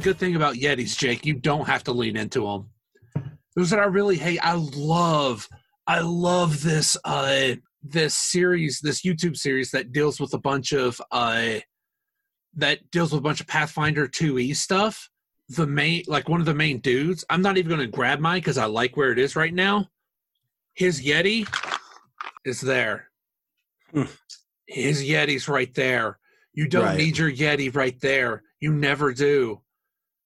The good thing about Yetis, Jake. You don't have to lean into them. Those that I really hate. I love, I love this, uh, this series, this YouTube series that deals with a bunch of, uh, that deals with a bunch of Pathfinder 2e stuff. The main, like one of the main dudes. I'm not even going to grab mine because I like where it is right now. His Yeti is there. Hmm. His Yeti's right there. You don't Right. need your Yeti right there. You never do.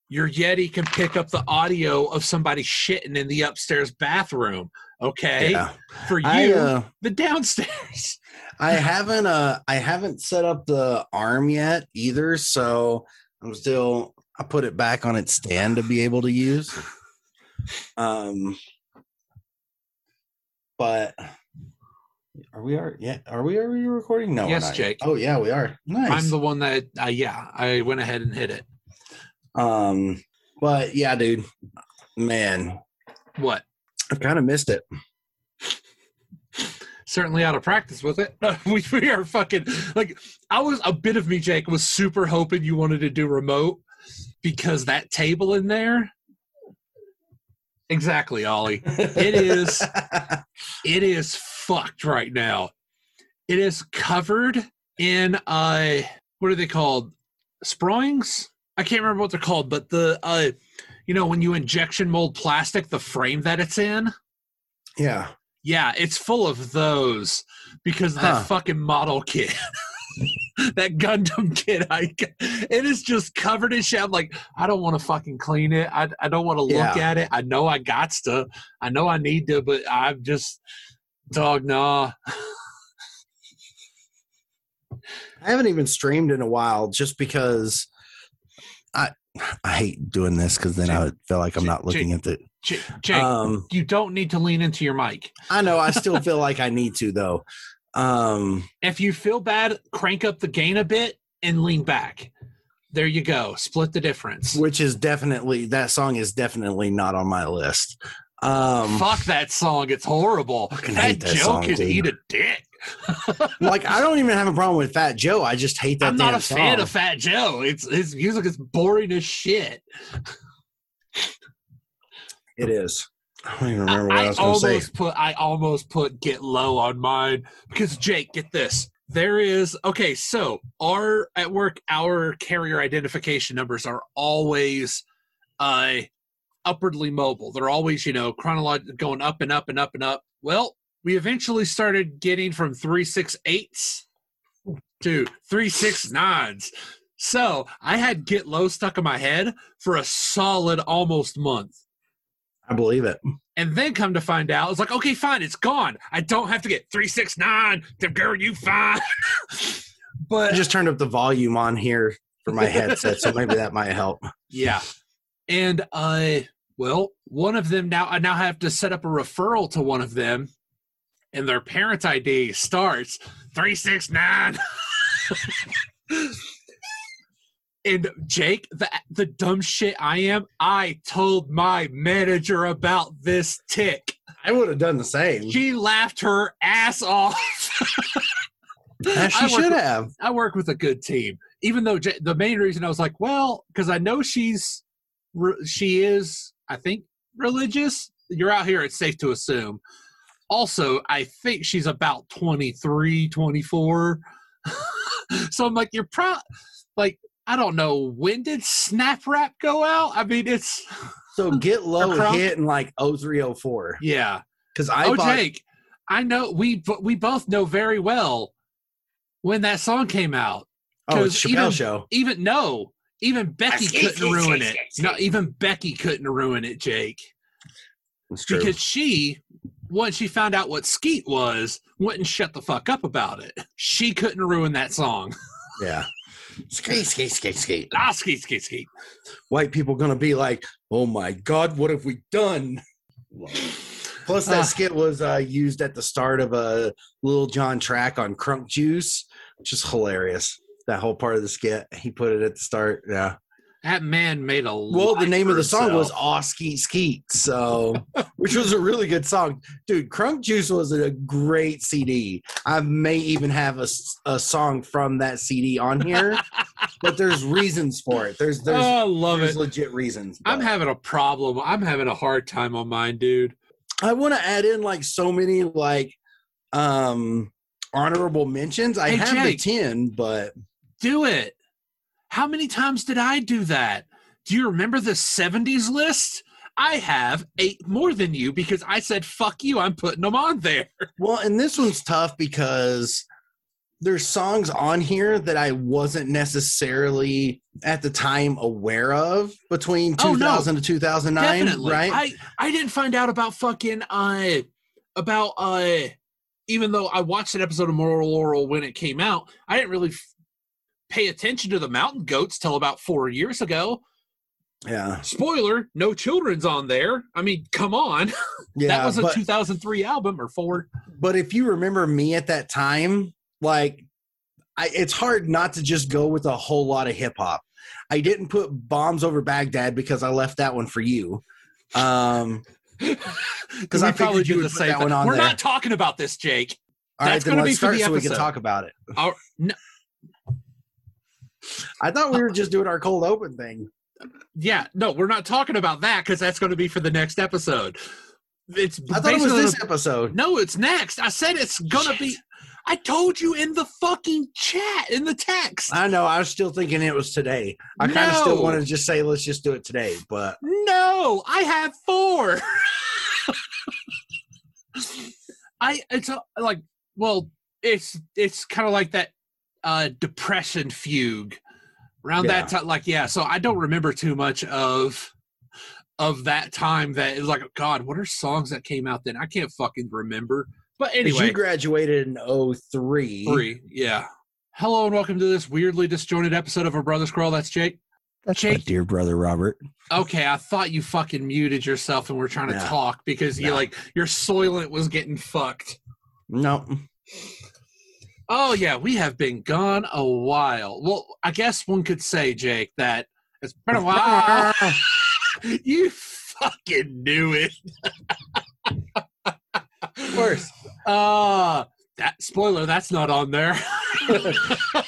Your Yeti can pick up the audio of somebody shitting in the upstairs bathroom. Okay, Yeah. for you, I uh, the downstairs. I haven't uh I haven't set up the arm yet either, so I'm still I put it back on its stand to be able to use. Um but are we are yeah are we are we recording? No, Yes. Jake. Oh yeah, we are. Nice. I'm the one that, uh, yeah, I went ahead and hit it. Um but yeah, dude. Man, What? I've kind of missed it. certainly out of practice with it. we, we are fucking like I was a bit of me, Jake, was super hoping you wanted to do remote because that table in there. Exactly, Ollie. It is it is fucked right now. It is covered in uh what are they called? Sproings? I can't remember what they're called, but the uh you know when you injection mold plastic, the frame that it's in. yeah. Yeah, it's full of those because of that fucking model kit. that Gundam kit. I, it is just covered in shit. I'm like, I don't want to fucking clean it. I, I don't want to look Yeah. at it. I know I got to. I know I need to, but I'm just, dog, nah. I haven't even streamed in a while just because I I hate doing this because then I would feel like I'm Jake- not looking at the Jake, um you don't need to lean into your mic. I know I still feel like I need to though. Um If you feel bad, crank up the gain a bit and lean back. There you go. Split the difference. which is definitely that song is definitely not on my list. Um Fuck that song. It's horrible. That that Joe song, can eat a dick. like I don't even have a problem with Fat Joe. I just hate that I'm not a fan of Fat Joe. It's his music is boring as shit. It is. I don't even remember what I, I, was going to say. almost put I almost put Get Low on mine because Jake, get this. There is okay, so our at work our carrier identification numbers are always uh upwardly mobile. They're always, you know, chronological going up and up and up and up. Well, we eventually started getting from three six eights to three six nines. So I had Get Low stuck in my head for a solid almost month. I believe it. And then come to find out, it's like, okay, fine, it's gone. I don't have to get 369. The girl, you fine. But I just turned up the volume on here for my headset, so maybe that might help. yeah. And uh well, one of them now I now have to set up a referral to one of them, and their parent ID starts 369. And Jake, the the dumb shit I am, I told my manager about this tick. I would have done the same. She laughed her ass off. As she should with- have. I work with a good team. Even though J- the main reason I was like, well, because I know she's, she is, I think, religious. You're out here, it's safe to assume. Also, I think she's about 23, 24. so I'm like, you're pro, like, I don't know, when did Snap Rap go out? I mean, it's, So get low hit in like 0304. yeah. Because I oh, bought Jake, I know, we, we both know very well when that song came out. oh it's Chappelle even- show. even no, even Becky Skeet, couldn't skeet, ruin skeet, it. skeet, No, even Becky couldn't ruin it, Jake, It's true. because she, once she found out what Skeet was, wouldn't shut the fuck up about it. She couldn't ruin that song. yeah. Skate, skate, skate, skate. Ah, Skeet, Skeet, Skeet. White people gonna be like, oh my god, what have we done? Plus, that Ah. skit was uh, used at the start of a Lil Jon track on Crunk Juice, which is hilarious. That whole part of the skit, he put it at the start. Yeah, That man made a Well, the name of the song was. Aw Skeet Skeet, so which was a really good song. Dude, Crunk Juice was a great CD. I may even have a, a song from that CD on here, but there's reasons for it. There's there's, oh, I love there's it. legit reasons. I'm having a problem. I'm having a hard time on mine, dude. I want to add in like so many like um honorable mentions. I Hey, have Jake. the 10, but Do it. How many times did I do that? Do you remember the 70s list? I have eight more than you because I said, fuck you, I'm putting them on there. well, and this one's tough because there's songs on here that I wasn't necessarily at the time aware of between Oh, no. 2000 to 2009, Definitely. right? I, I didn't find out about fucking, uh, about, uh, even though I watched an episode of Moral Orel when it came out, I didn't really pay attention to the Mountain Goats till about four years ago. yeah. Spoiler, no children's on there. I mean, come on. Yeah, that was a but, 2003 album or four. but if you remember me at that time, like I, it's hard not to just go with a whole lot of hip hop. I didn't put bombs over Baghdad because I left that one for you. Um, Because I probably you do would the put same that one on We're there. not talking about this, Jake. all right, That's then gonna let's be for the so we can episode. talk about it. Our, no, I thought we were just doing our cold open thing. yeah, no, we're not talking about that because that's going to be for the next episode. It's I thought it was this a- episode. No, it's next. I said it's gonna Shit. be. I told you in the fucking chat in the text. I know. I was still thinking it was today. I kind of still want to just say let's just do it today, but No, I have four. I it's a, like well, it's it's kind of like that uh depression fugue around that time. Like yeah, so I don't remember too much of of that time. That is like God, what are songs that came out then? I can't fucking remember. but anyway, you graduated in 03. three, yeah. Hello and welcome to this weirdly disjointed episode of a Brothers Quarrel. That's Jake. That's my Jake- dear brother Robert. Okay, I thought you fucking muted yourself and we're trying to No. talk because you No. like your soylent was getting fucked. No, Oh yeah, we have been gone a while. Well, I guess one could say, Jake, that it's been a while. you fucking knew it. of course. Uh that spoiler, that's not on there.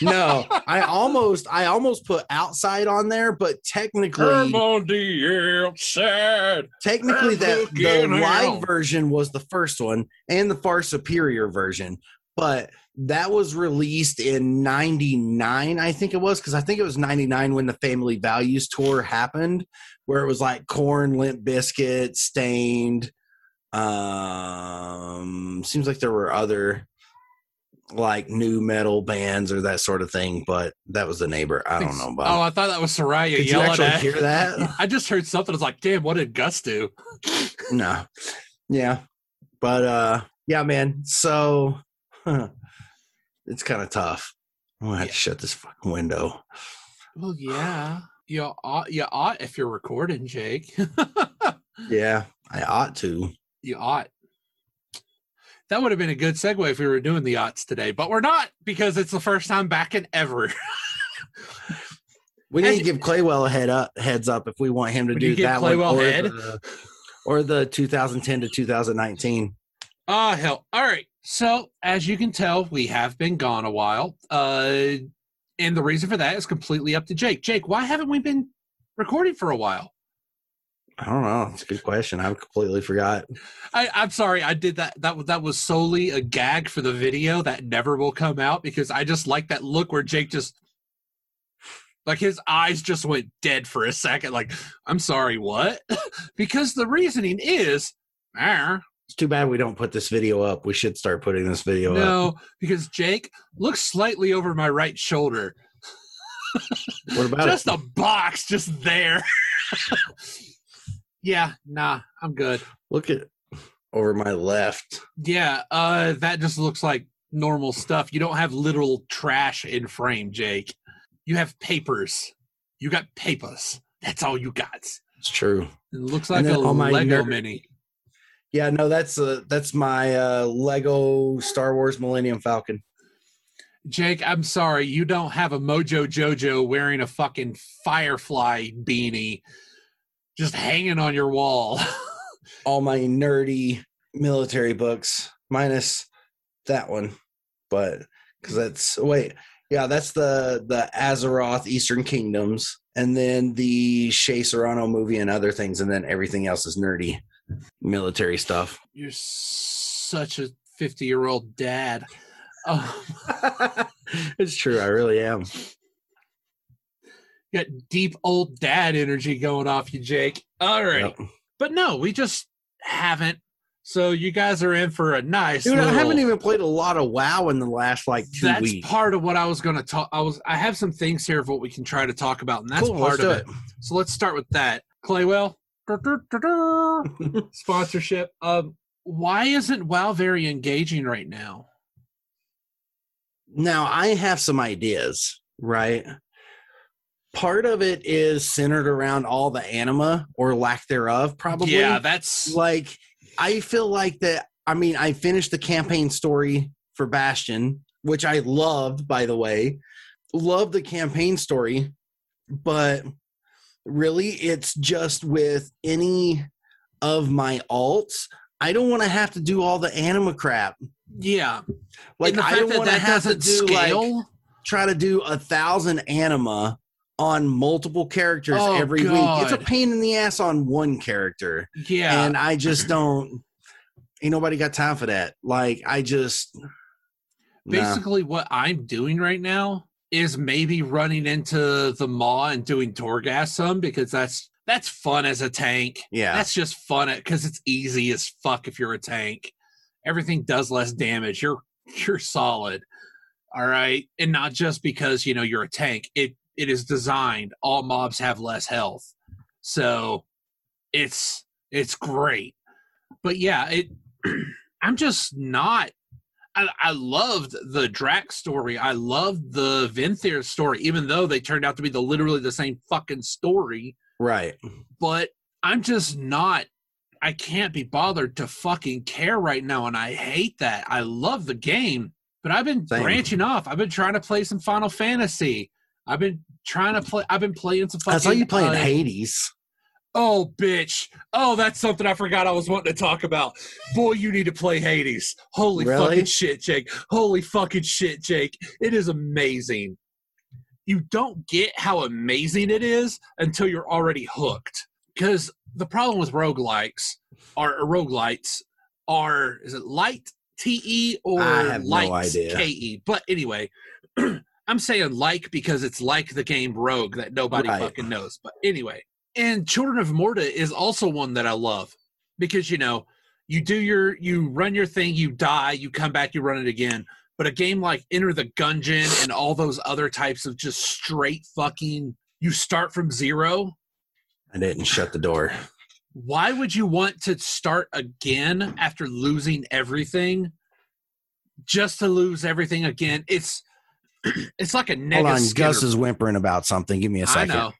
No, I almost, I almost put outside on there, but technically, I'm on the outside. technically that the Looking live out. version was the first one and the far superior version but that was released in 99 i think it was because i think it was 99 when the family values tour happened where it was like Korn Limp Bizkit Staind um seems like there were other like nu metal bands or that sort of thing but that was the neighbor i don't know about Oh, I thought that was Soraya did you yelling actually at. hear that I just heard something. I was like, "Damn, what did Gus do?" no yeah but uh yeah man so huh, it's kind of tough i'm gonna have to shut this fucking window Well, yeah, you ought, you ought if you're recording, Jake. yeah i ought to you ought. That would have been a good segue if we were doing the oughts today, but we're not because it's the first time back in ever. we need to give claywell a head up heads up if we want him to do that one Claywell or head? the, or the 2010 to 2019 Oh hell! All right. So as you can tell, we have been gone a while, uh, and the reason for that is completely up to Jake. Jake, why haven't we been recording for a while? i don't know it's a good question I've completely forgot I, I'm sorry, I did that. That was that was solely a gag for the video that never will come out because I just like that look where Jake just like his eyes just went dead for a second. Like, I'm sorry, what? because the reasoning is, "Ah, it's too bad we don't put this video up we should start putting this video up no, because Jake looks slightly over my right shoulder. what about just it a box just there. yeah, nah, I'm good. look at over my left Yeah, uh that just looks like normal stuff. You don't have literal trash in frame, Jake. You have papers. You got papers. That's all you got. it's true It looks like a then all my Lego nerd- mini. Yeah, no, that's uh that's my uh Lego Star Wars Millennium Falcon. Jake, I'm sorry, you don't have a Mojo Jojo wearing a fucking firefly beanie just hanging on your wall. All my nerdy military books, minus that one, but because that's wait, yeah, that's the the Azeroth Eastern Kingdoms, and then the Shea Serrano movie and other things, and then everything else is nerdy military stuff. You're such a 50 year old dad. Oh, it's true, I really am. you got deep old dad energy going off you, Jake. All right. Yep. But no, we just haven't. So you guys are in for a nice. Dude, I haven't even played a lot of WoW in the last like two that's weeks. That's part of what I was going to talk. I was. I have some things here of what we can try to talk about, and that's Cool, part of do it. So let's start with that. Claywell sponsorship. Um, why isn't WoW very engaging right now? Now I have some ideas, right? Part of it is centered around all the anima or lack thereof, probably. Yeah, that's like I feel like that. I mean, I finished the campaign story for Bastion, which I loved, by the way. Love the campaign story, but really, it's just with any of my alts. I don't want to have to do all the anima crap. yeah. Like I don't want to have to do like try to do a thousand anima on multiple characters Oh, every week. It's a pain in the ass on one character. yeah, And I just don't ain't nobody got time for that. Like I just nah. basically what I'm doing right now is maybe running into the maw and doing Torghast some because that's that's fun as a tank. yeah. That's just fun because it's easy as fuck if you're a tank. Everything does less damage. You're you're solid. All right. And not just because, you know, you're a tank. It it is designed. All mobs have less health. So it's it's great. But yeah, it I'm just not I, I loved the Drax story. I loved the Venthyr story, even though they turned out to be the literally the same fucking story right. but I'm just not. I can't be bothered to fucking care right now, and I hate that. I love the game, but I've been Same. branching off. I've been trying to play some Final Fantasy. I've been trying to play. I've been playing some. Fucking, I saw you playing uh, Hades. Oh, bitch! Oh, that's something I forgot I was wanting to talk about. Boy, you need to play Hades. Holy Really? fucking shit, Jake! Holy fucking shit, Jake! It is amazing. You don't get how amazing it is until you're already hooked. Because the problem with roguelikes are roguelites are is it light T E or no light. K E? But anyway, I'm saying like because it's like the game Rogue that nobody Right. fucking knows. But anyway, and Children of Morta is also one that I love because you know you do your you run your thing, you die, you come back, you run it again. But a game like Enter the Gungeon and all those other types of just straight fucking you start from zero. I didn't shut the door. Why would you want to start again after losing everything? Just to lose everything again. It's it's like a negative. Hold on, Gus is whimpering about something. Give me a second.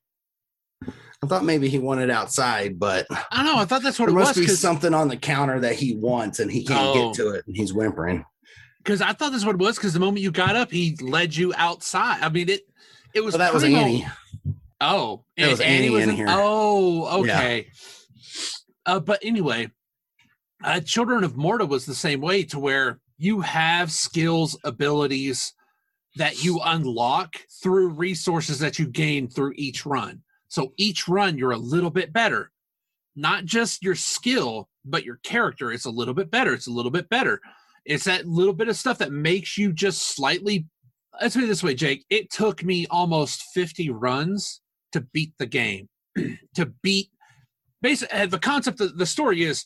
I thought maybe he wanted outside, but I don't know. I thought that's what it was must be because something on the counter that he wants and he can't Oh. get to it, and he's whimpering. because I thought that's what it was. Because the moment you got up, he led you outside. I mean, it it was. Well, that was Annie. Oh, it was Annie Annie was in in- here. Oh, okay. Uh, but anyway, uh, Children of Morta was the same way to where you have skills, abilities that you unlock through resources that you gain through each run. So each run, you're a little bit better. Not just your skill, but your character is a little bit better. It's a little bit better. It's that little bit of stuff that makes you just slightly. Let's put it this way, Jake. It took me almost 50 runs to beat the game. to beat basically uh, the concept of the story is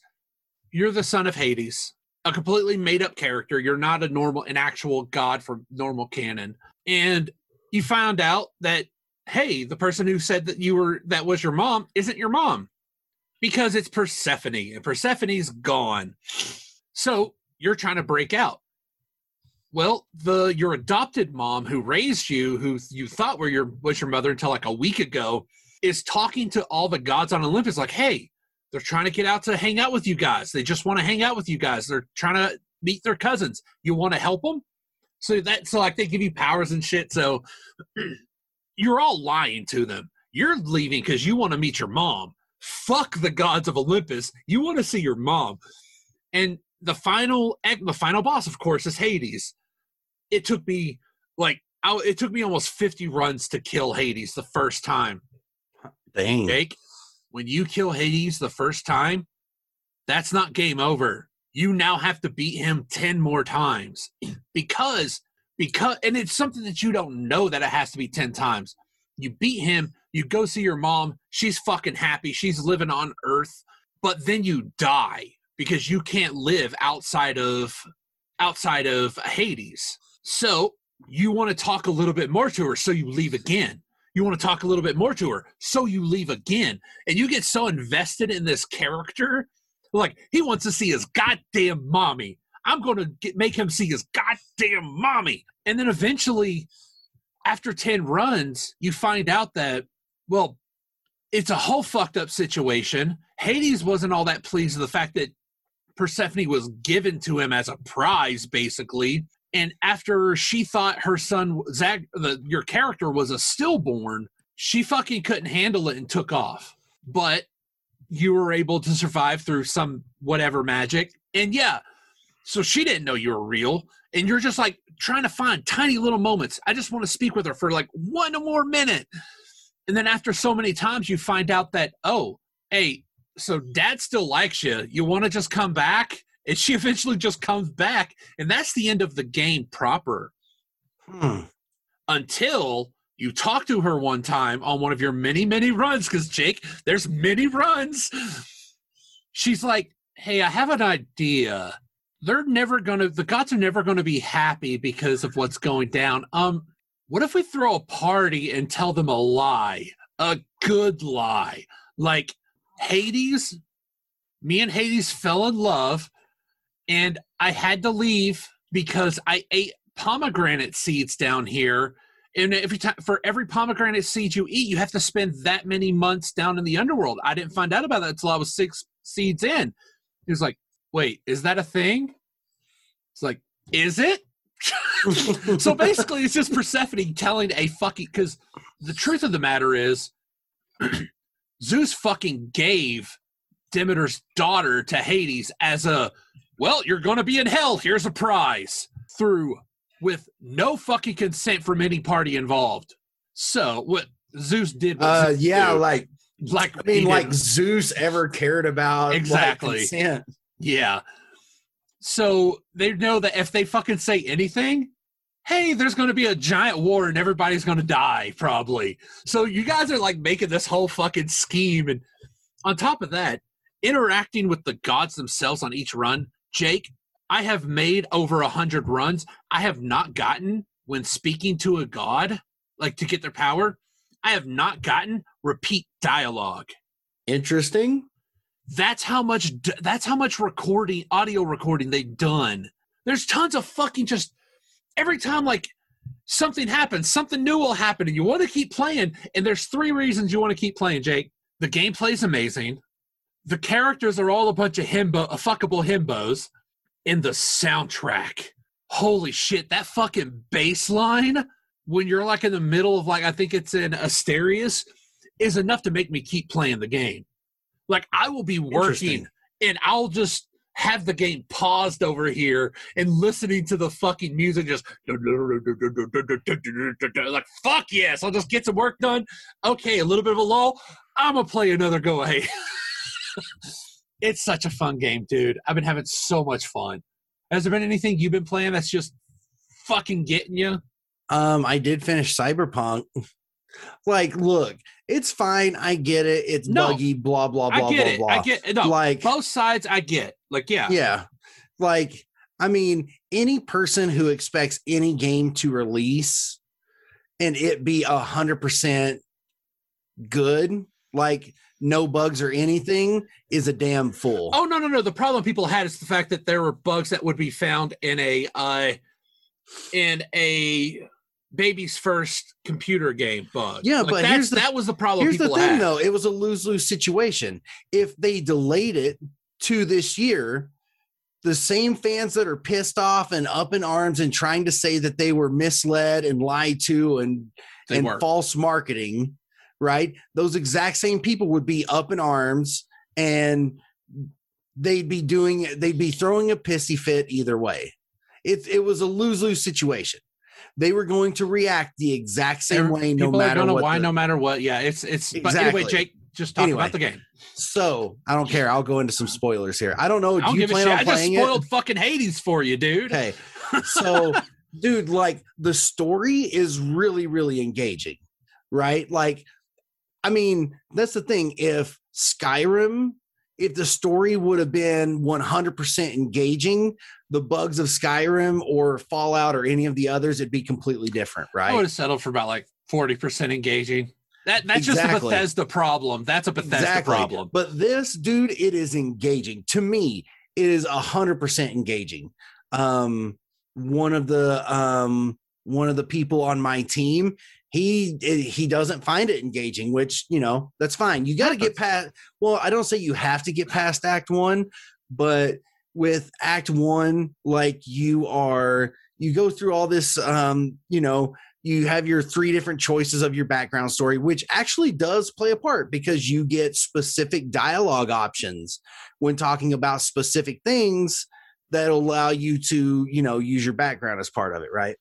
you're the son of Hades, a completely made up character. You're not a normal, an actual god for normal canon. And you found out that, hey, the person who said that you were, that was your mom, isn't your mom because it's Persephone and Persephone's gone. So you're trying to break out. Well, the your adopted mom who raised you, who you thought were your was your mother until like a week ago, is talking to all the gods on Olympus like, "Hey, they're trying to get out to hang out with you guys. They just want to hang out with you guys. They're trying to meet their cousins. You want to help them?" So that so like they give you powers and shit. So you're all lying to them. You're leaving because you want to meet your mom. Fuck the gods of Olympus. You want to see your mom. And the final the final boss, of course, is Hades. It took me like I, it took me almost 50 runs to kill Hades the first time. Dang. Jake, when you kill Hades the first time, that's not game over. You now have to beat him 10 more times because because and it's something that you don't know that it has to be 10 times. You beat him, you go see your mom, she's fucking happy, she's living on earth, but then you die because you can't live outside of outside of Hades. So, you want to talk a little bit more to her, so you leave again. You want to talk a little bit more to her, so you leave again. And you get so invested in this character. Like, he wants to see his goddamn mommy. I'm going to get, make him see his goddamn mommy. And then eventually, after 10 runs, you find out that, well, it's a whole fucked up situation. Hades wasn't all that pleased with the fact that Persephone was given to him as a prize, basically and after she thought her son Zag, the, your character was a stillborn, she fucking couldn't handle it and took off. But you were able to survive through some whatever magic, and yeah, so she didn't know you were real, and you're just like trying to find tiny little moments. I just want to speak with her for like one more minute, and then after so many times, you find out that oh, hey, so dad still likes you. You want to just come back? and she eventually just comes back, and that's the end of the game proper. Hmm. Until you talk to her one time on one of your many, many runs, because Jake, there's many runs. She's like, Hey, I have an idea. They're never gonna the gods are never gonna be happy because of what's going down. Um, what if we throw a party and tell them a lie? A good lie. Like Hades, me and Hades fell in love and I had to leave because I ate pomegranate seeds down here. And every time for every pomegranate seed you eat, you have to spend that many months down in the underworld. I didn't find out about that until I was six seeds in. He was like, "Wait, is that a thing?" It's like, "Is it?" so basically, it's just Persephone telling a fucking because the truth of the matter is, Zeus fucking gave Demeter's daughter to Hades as a well, you're going to be in hell. Here's a prize. Through with no fucking consent from any party involved. So what Zeus did? Uh, Zeus yeah, like like I mean, like Zeus ever cared about like, Exactly. consent. Yeah. So they know that if they fucking say anything, hey, there's going to be a giant war and everybody's going to die probably. So you guys are like making this whole fucking scheme, and on top of that, interacting with the gods themselves on each run. Jake, I have made over a hundred runs. I have not gotten when speaking to a god, like to get their power. I have not gotten repeat dialogue Interesting. That's how much that's how much recording audio recording they've done. There's tons of fucking just every time like something happens something new will happen and you want to keep playing and there's three reasons you want to keep playing jake. The gameplay is amazing. The characters are all a bunch of himbo uh, fuckable himbos and the soundtrack. Holy shit that fucking bass line when you're like in the middle of like i think it's in asterius is enough to make me keep playing the game like I will be working and I'll just have the game paused over here and listening to the fucking music just like fuck yes I'll just get some work done. Okay a little bit of a lull. I'm gonna play another go ahead. It's such a fun game dude. I've been having so much fun. Has there been anything you've been playing that's just fucking getting you? Um, I did finish Cyberpunk. Like, look, it's fine. I get it. It's No. buggy. Blah blah blah I get blah it blah. I get no like both sides I get like yeah yeah like i mean any person who expects any game to release and it be a hundred percent good like no bugs or anything is a damn fool Oh no no no! The problem people had is the fact that there were bugs that would be found in a uh, in a baby's first computer game bug. Yeah, Like, but that's, here's the- that was the problem here's the thing had. though it was a lose-lose situation if they delayed it to this year the same fans that are pissed off and up in arms and trying to say that they were misled and lied to and They and were. false marketing, right? Those exact same people would be up in arms and they'd be doing they'd be throwing a pissy fit either way. It it was a lose-lose situation. They were going to react the exact same way no matter what. why the- no matter what. Yeah, it's it's but anyway, Jake, just talk Anyway. about the game. So I don't care. I'll go into some spoilers here. I don't know. I Do don't you give a plan shit. on I just spoiled it? fucking Hades for you, dude. Okay. So, dude, like the story is really, really engaging, right? Like, I mean, that's the thing. If Skyrim, if the story would have been 100% engaging, the bugs of Skyrim or Fallout or any of the others, it'd be completely different, right? I would have settled for about like forty percent engaging. That that's just a Bethesda problem. That's a Bethesda problem. But this, dude, it is engaging. To me, it is hundred percent engaging. Um, one of the um one of the people on my team, he he doesn't find it engaging, which you know that's fine. You got to get past. Well, I don't say you have to get past Act One, but with Act One, like you are, you go through all this. Um, you know, you have your three different choices of your background story, which actually does play a part because you get specific dialogue options when talking about specific things that allow you to, you know, use your background as part of it, right?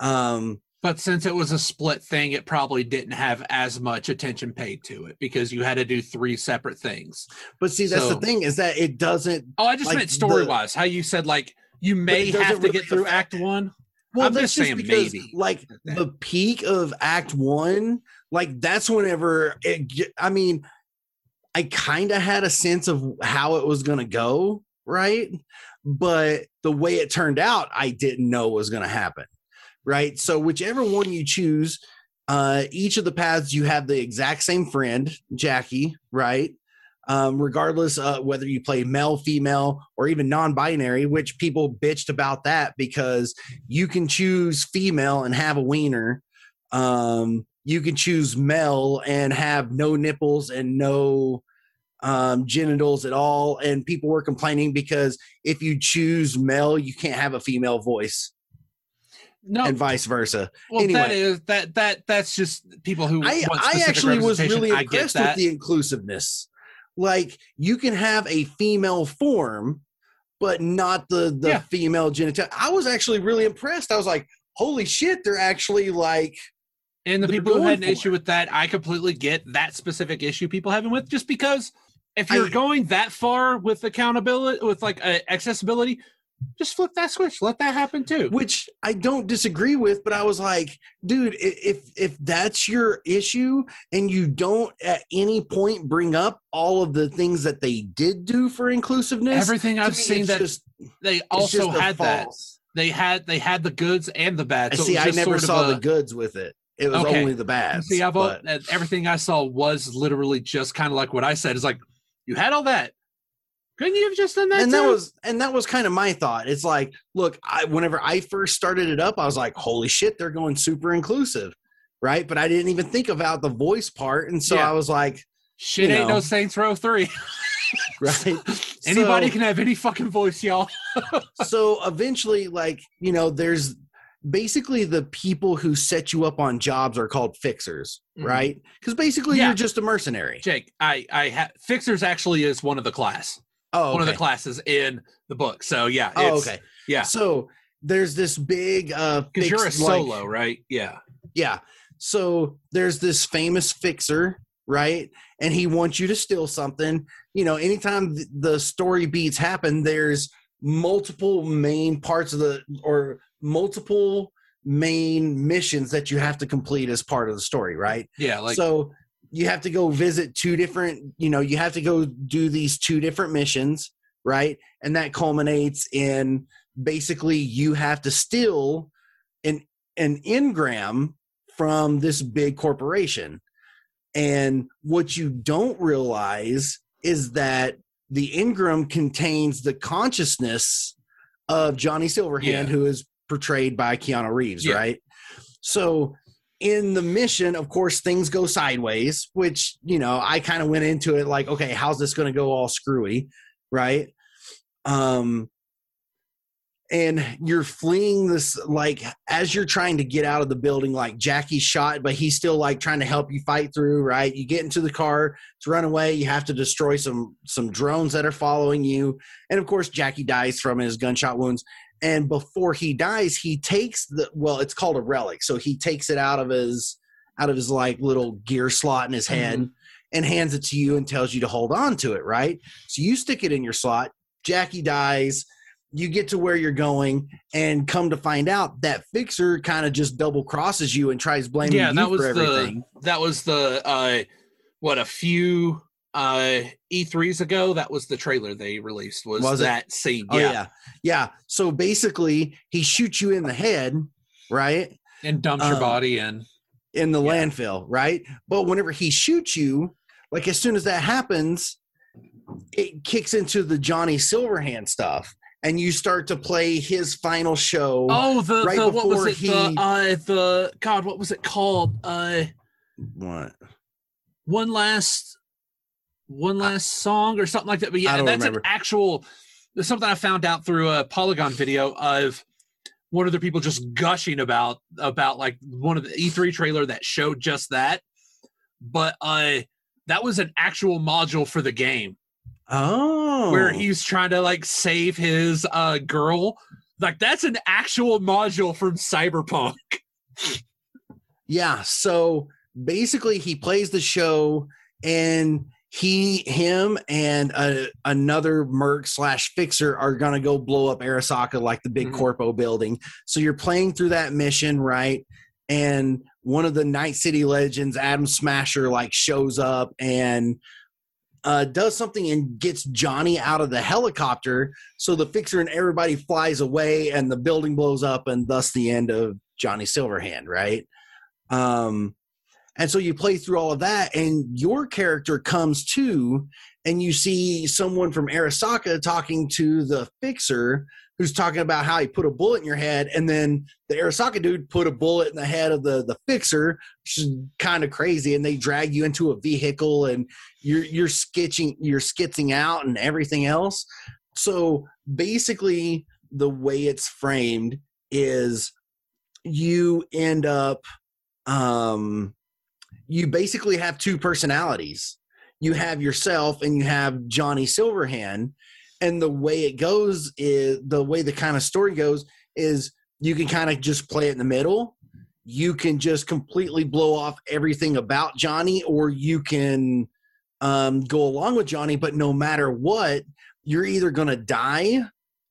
Um, But since it was a split thing, it probably didn't have as much attention paid to it because you had to do three separate things. but see, that's So- the thing is that it doesn't. Oh, I just Like meant story wise. How you said like you may have to really get through affect- Act One. Well, I'm that's just saying because, maybe. Like the peak of Act One, like that's whenever it. I mean, I kind of had a sense of how it was going to go, right? But the way it turned out, I didn't know was going to happen, right? So whichever one you choose, uh, each of the paths you have the exact same friend, Jackie, right? Um, regardless uh, whether you play male, female, or even non-binary, which people bitched about that because you can choose female and have a wiener. Um, you can choose male and have no nipples and no um, genitals at all. And people were complaining because if you choose male, you can't have a female voice, No, and vice versa. well, that anyway. is that that that's just people who. I, I actually was really impressed with the inclusiveness. Like you can have a female form, but not the the Yeah. female genital. I was actually really impressed. I was like, holy shit, they're actually like And the people who had an issue with that, I completely get that specific issue people having with just because if you're I- going that far with accountability, with like uh, accessibility, just flip that switch. Let that happen too. which I don't disagree with, but I was like, dude, if if that's your issue and you don't at any point bring up all of the things that they did do for inclusiveness, Everything I've seen that just, they also had that. They had they had the goods and the bad. So see. I never sort of saw a- the goods with it. It was Okay. only the bad. See, I've uh, everything I saw was literally just kind of like what I said. Is like you had all that. Couldn't you have just done that? and that was and that was kind of my thought. It's like, look, I whenever I first started it up, I was like, holy shit, they're going super inclusive, right? But I didn't even think about the voice part, and so Yeah. I was like, shit. Ain't know. no Saints Row three. right? Anybody So- can have any fucking voice, y'all. so eventually like you know there's basically the people who set you up on jobs are called fixers Mhm. right because basically Yeah. you're just a mercenary Jake, I I ha- fixers actually is one of the class, oh one of the classes in the book. So yeah, oh okay. yeah, so there's this big uh because you're a fix- like- solo, right? Yeah, yeah. So there's this famous fixer right? And he wants you to steal something. You know anytime the story beats happen there's multiple main parts of the or multiple main missions that you have to complete as part of the story right? Yeah, like so you have to go visit two different you know you have to go do these two different missions right and that culminates in basically you have to steal an an engram from this big corporation and what you don't realize is that the engram contains the consciousness of Johnny Silverhand Yeah. who is portrayed by Keanu Reeves Yeah. right so in the mission, of course, things go sideways, which, you know, I kind of went into it like, okay, how's this going to go all screwy? Right. Um, and you're fleeing this like as you're trying to get out of the building like jackie's shot but he's still like trying to help you fight through right you get into the car to run away you have to destroy some some drones that are following you and of course jackie dies from his gunshot wounds and before he dies he takes the well it's called a relic. So he takes it out of his out of his like little gear slot in his head Mhm. and hands it to you and tells you to hold on to it right? So you stick it in your slot. Jackie dies. You get to where you're going and come to find out that fixer kind of just double crosses you and tries blaming yeah you that was for everything. the that was the uh what a few uh e3s ago that was the trailer they released was, Was it? that scene oh yeah. yeah yeah so basically he shoots you in the head right and dumps your Um, body in in the Yeah. landfill, right? But whenever he shoots you, like as soon as that happens, it kicks into the Johnny Silverhand stuff, and you start to play his final show. oh the, right the what was before it he- the uh the god what was it called uh What? one last one last song or something like that but yeah that's remember. an actual something i found out through a polygon video of one of the people just gushing about about like one of the e3 trailer that showed just that but uh that was an actual module for the game Oh, where he's trying to like save his uh girl like that's an actual module from cyberpunk Yeah. So basically, he plays the show, and he, him, and a, another merc slash fixer are gonna go blow up Arasaka, like the big Mhm. corpo building. So you're playing through that mission, right? And one of the Night City legends, Adam Smasher, like shows up and uh, does something and gets Johnny out of the helicopter. So the fixer and everybody flies away, and the building blows up, and thus the end of Johnny Silverhand, right? Um, and so you play through all of that, and your character comes to, and you see someone from Arasaka talking to the fixer, who's talking about how he put a bullet in your head, and then the Arasaka dude put a bullet in the head of the the fixer, which is kind of crazy. And they drag you into a vehicle, and you're you're sketching, you're skitzing out, and everything else. So basically, the way it's framed is you end up um you basically have two personalities. You have yourself and you have johnny silverhand. And the way it goes is the way the kind of story goes is you can kind of just play it in the middle. You can just completely blow off everything about johnny or you can um, go along with johnny but no matter what you're either going to die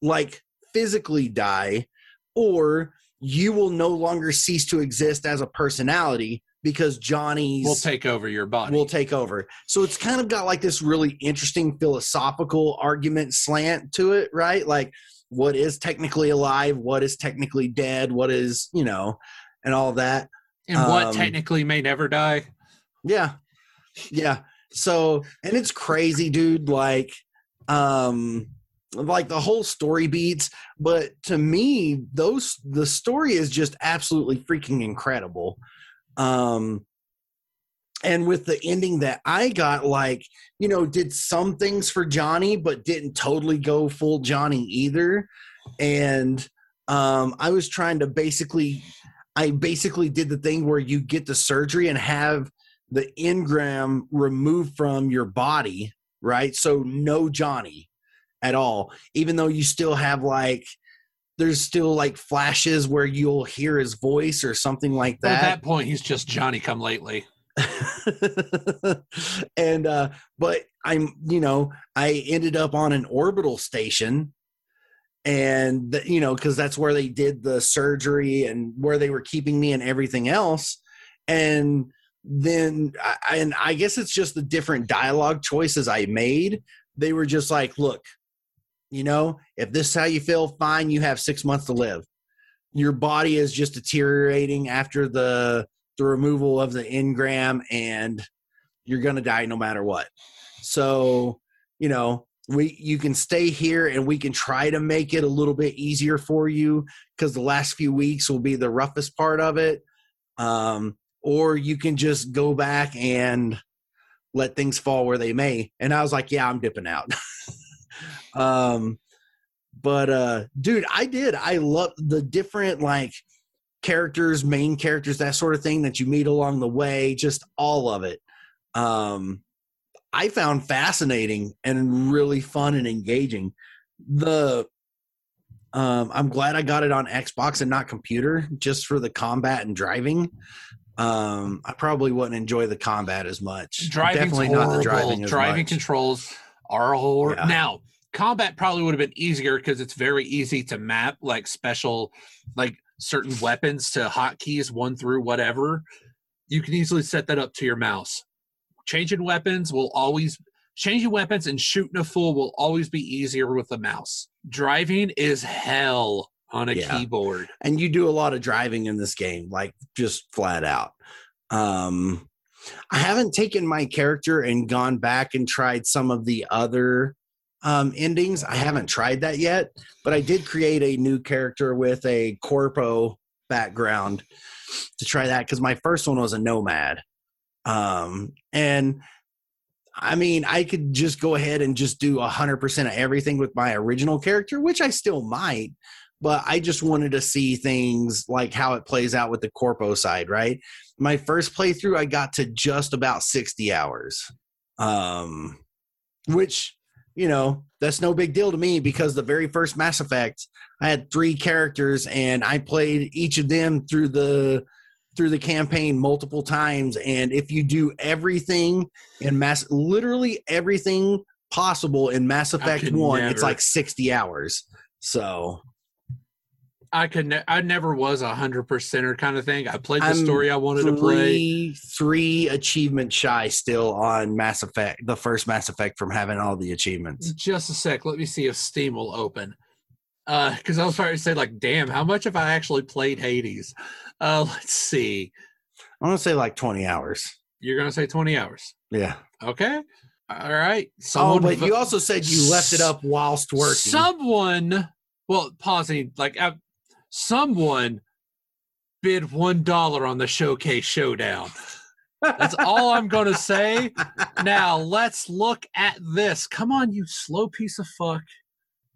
like physically die or you will no longer cease to exist as a personality because Johnny's will take over your body will take over. So it's kind of got like this really interesting philosophical argument slant to it, right? Like what is technically alive, what is technically dead, what is, you know, and all that. and what um, technically may never die Yeah. Yeah. So, and it's crazy, dude. Like, um, like the whole story beats, but to me, those the story is just absolutely freaking incredible. Um, and with the ending that I got, like, you know, did some things for Johnny, but didn't totally go full Johnny either. And um, I was trying to basically, I basically did the thing where you get the surgery and have the engram removed from your body, right? So no Johnny at all, even though you still have like, there's still like flashes where you'll hear his voice or something like that. at that. point he's just johnny come lately and uh but i'm you know i ended up on an orbital station and th- you know because that's where they did the surgery and where they were keeping me and everything else and then I, and i guess it's just the different dialogue choices i made they were just like look you know if this is how you feel fine you have six months to live. Your body is just deteriorating after the the removal of the engram and you're to die no matter what. So you know we you can stay here and we can try to make it a little bit easier for you because the last few weeks will be the roughest part of it. Um, or you can just go back and let things fall where they may. And i was like yeah i'm dipping out um, but uh dude i did i love the different like characters main characters that sort of thing that you meet along the way just all of it um i found fascinating and really fun and engaging the um i'm glad i got it on xbox and not computer just for the combat and driving um i probably wouldn't enjoy the combat as much Driving's definitely horrible. not the driving driving much. controls are hor- Yeah. now combat probably would have been easier because it's very easy to map like special like certain weapons to hotkeys one through whatever. You can easily set that up to your mouse. Changing weapons will always changing weapons and shooting a fool will always be easier with the mouse. Driving is hell on a Yeah. keyboard. And you do a lot of driving in this game like just flat out. Um i haven't taken my character and gone back and tried some of the other um endings i haven't tried that yet but i did create a new character with a corpo background to try that because my first one was a nomad um and I mean, I could just go ahead and just do a hundred percent of everything with my original character, which I still might but I just wanted to see things like how it plays out with the corpo side, right? My first playthrough, I got to just about 60 hours. Um, which, you know, that's no big deal to me because the very first Mass Effect, I had three characters and I played each of them through the through the campaign multiple times. And if you do everything in mass literally everything possible in Mass Effect could 1 it's like 60 hours. So i could ne- i never was a hundred percenter kind of thing i played the I'm story i wanted to play three three achievement shy still on Mass Effect, the first Mass Effect from having all the achievements. Just a sec. Let me see if Steam will open. Uh, because I was trying to say, like, damn, how much have I actually played Hades? Uh, let's see. I'm gonna say like twenty hours. You're gonna say 20 hours. Yeah. Okay. All right. oh, but vo- you also said you left it up whilst working. Someone, well, pausing, like, uh, someone bid one dollar on the showcase showdown. That's all I'm gonna say. Now let's look at this. Come on, you slow piece of fuck.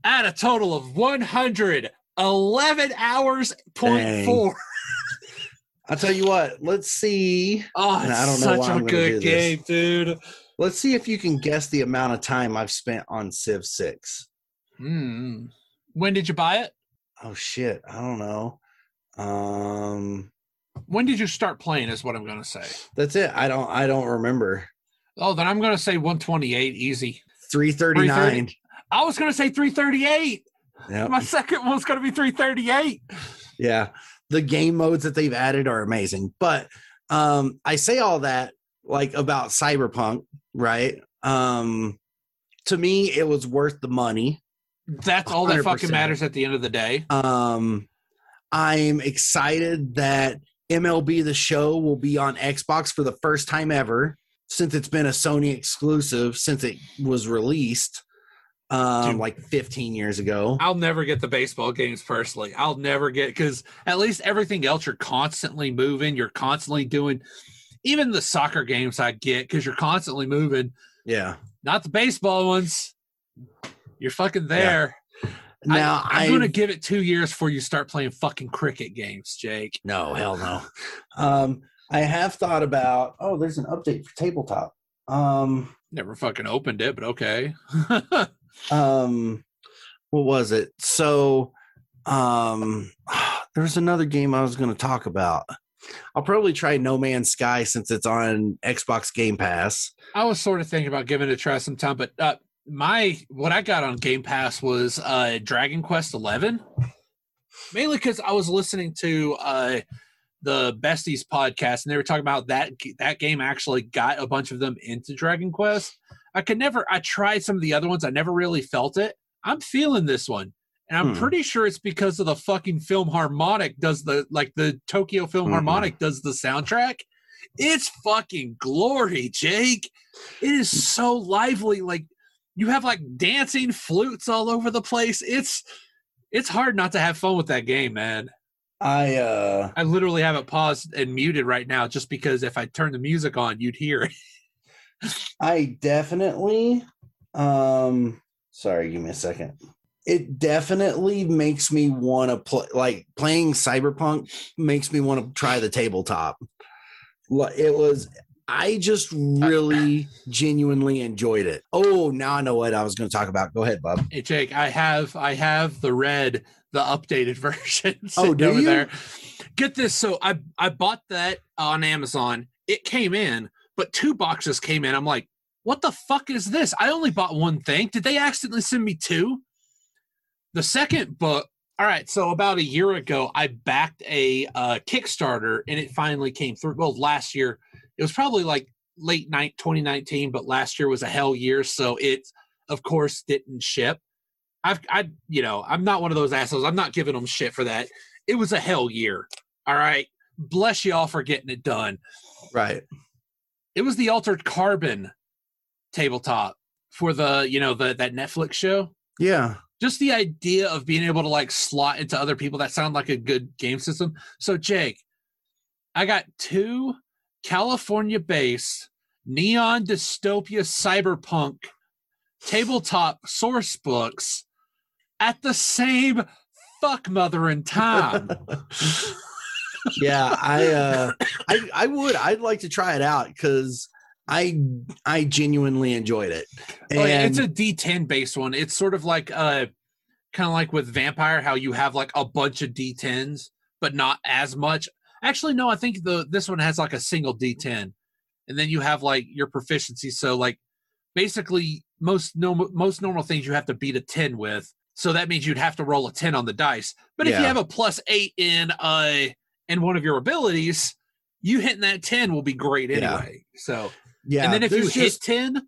At a total of 111 hours point Dang. four. I'll tell you what. Let's see. Oh, it's I don't know such a good do this. game, dude. Let's see if you can guess the amount of time I've spent on Civ Six. Hmm. When did you buy it? Oh shit! I don't know. Um, When did you start playing? Is what I'm gonna say. that's it. I don't. I don't remember. Oh, then I'm gonna say 128, easy. Three thirty nine. I was gonna say 338. Yeah. My second one's gonna be 338. Yeah. The game modes that they've added are amazing. But um I say all that like about Cyberpunk, right? Um to me it was worth the money. That's all that fucking 100%. matters at the end of the day. Um I'm excited that MLB the show will be on Xbox for the first time ever since it's been a Sony exclusive since it was released um Dude. like 15 years ago. I'll never get the baseball games personally. I'll never get because at least everything else you're constantly moving. You're constantly doing. Even the soccer games I get because you're constantly moving. Yeah. Not the baseball ones. You're fucking there. Now I, am gonna give it two years before you start playing fucking cricket games, Jake. No, hell no. Um, I have thought about. Oh, there's an update for tabletop. Um, Never fucking opened it, but okay. um, what was it? So, um, there's another game I was going to talk about. I'll probably try No Man's Sky since it's on Xbox Game Pass. I was sort of thinking about giving it a try sometime, but uh, my what I got on Game Pass was uh, Dragon Quest Eleven, mainly because I was listening to uh, the Besties podcast, and they were talking about that that game actually got a bunch of them into Dragon Quest. I could never. I tried some of the other ones. I never really felt it. I'm feeling this one, and I'm Hmm. pretty sure it's because of the fucking Philharmonic does the like the Tokyo Film Mhm. Harmonic does the soundtrack. It's fucking glory, Jake. It is so lively. Like you have like dancing flutes all over the place. It's it's hard not to have fun with that game, man. I uh, I literally have it paused and muted right now just because if I turn the music on, you'd hear it. I definitely. Um, sorry, give me a second. it definitely makes me want to play like playing cyberpunk makes me want to try the tabletop it was i just really genuinely enjoyed it oh now i know what i was going to talk about go ahead bob Hey Jake, I have I have the red, the updated version Oh, do you? there. Get this, so I I bought that on Amazon. It came in, but two boxes came in. I'm like, what the fuck is this? I only bought one thing. Did they accidentally send me two? The second book. All right, so about a year ago, I backed a uh, Kickstarter, and it finally came through. Well, last year it was probably like late night 2019, but last year was a hell year, so it of course didn't ship. I've I you know, I'm not one of those assholes. I'm not giving them shit for that. It was a hell year. All right. Bless y'all for getting it done. right It was the altered carbon tabletop for the, you know, the that Netflix show. yeah Just the idea of being able to like slot into other people that sound like a good game system. So Jake, I got two California based neon dystopia cyberpunk tabletop source books at the same fuck mother in time. yeah i uh i i would i'd like to try it out because i i genuinely enjoyed it and Oh, yeah, it's a D10 based one. It's sort of like uh kind of like with Vampire, how you have like a bunch of D10s, but not as much. Actually, no, I think the this one has like a single D10. And then you have like your proficiency. So like basically most normal most normal things you have to beat a 10 with. So that means you'd have to roll a 10 on the dice. But if you have a plus eight in uh in one of your abilities, you hitting that 10 will be great Yeah. anyway. So yeah and then if you there's hit just- 10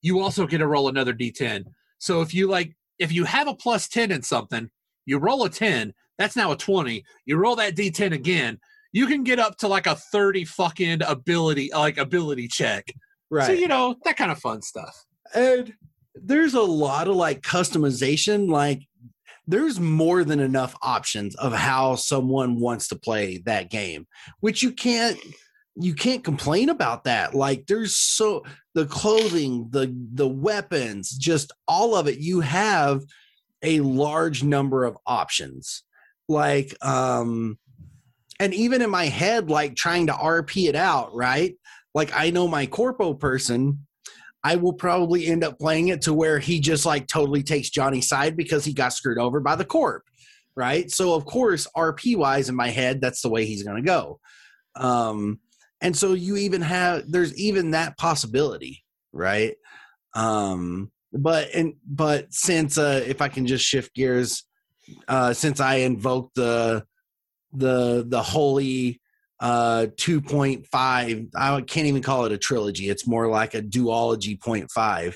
you also get to roll another d10 so if you like if you have a plus 10 in something you roll a 10 that's now a 20 you roll that d10 again you can get up to like a 30 fucking ability like ability check. Right. so you know that kind of fun stuff. And there's a lot of like customization like there's more than enough options of how someone wants to play that game which you can't you can't complain about that. Like there's so the clothing the the weapons just all of it you have a large number of options. Like um and even in my head like trying to rp it out right like i know my corpo person I will probably end up playing it to where he just like totally takes Johnny's side because he got screwed over by the corp, right? So of course, RP wise in my head, that's the way he's to go. Um, and so you even have there's even that possibility, right? Um, but and but since uh, if I can just shift gears, uh, since I invoked the the the holy uh 2.5 i can't even call it a trilogy it's more like a duology 0.5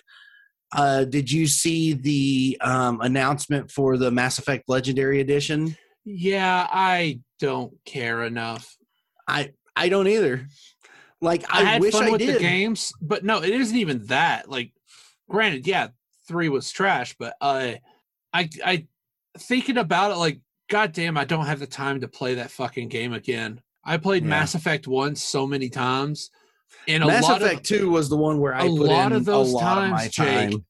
uh did you see the um announcement for the mass effect legendary edition? Yeah i don't care enough. I i don't either. Like i, i, had wish fun i with did. the games but no it isn't even that like granted yeah three was trash but uh i i thinking about it like god damn i don't have the time to play that fucking game again i played Yeah. mass effect 1 so many times and a mass lot effect of 2 was the one where i a put lot in of those a lot of my times, Jake, time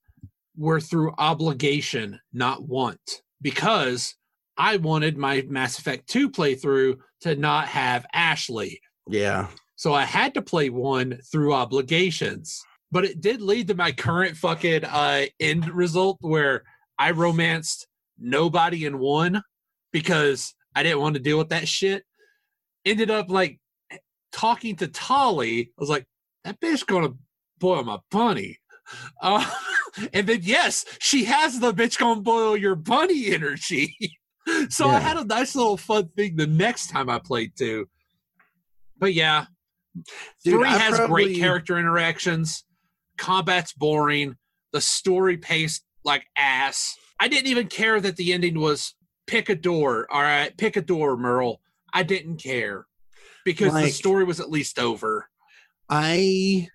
were through obligation not want because i wanted my mass effect 2 playthrough to not have ashley yeah so I had to play one through obligations. But it did lead to my current fucking uh end result where I romanced nobody in one because I didn't want to deal with that shit. Ended up like talking to Tali. I was like, that bitch gonna boil my bunny. Uh, and then yes, she has the bitch gonna boil your bunny energy. so I had a nice little fun thing the next time I played too. But yeah, Dude, three I has probably- great character interactions. Combat's boring. The story paced like ass. I didn't even care that the ending was pick a door. All right, pick a door, Merle. I didn't care because the story was at least over. I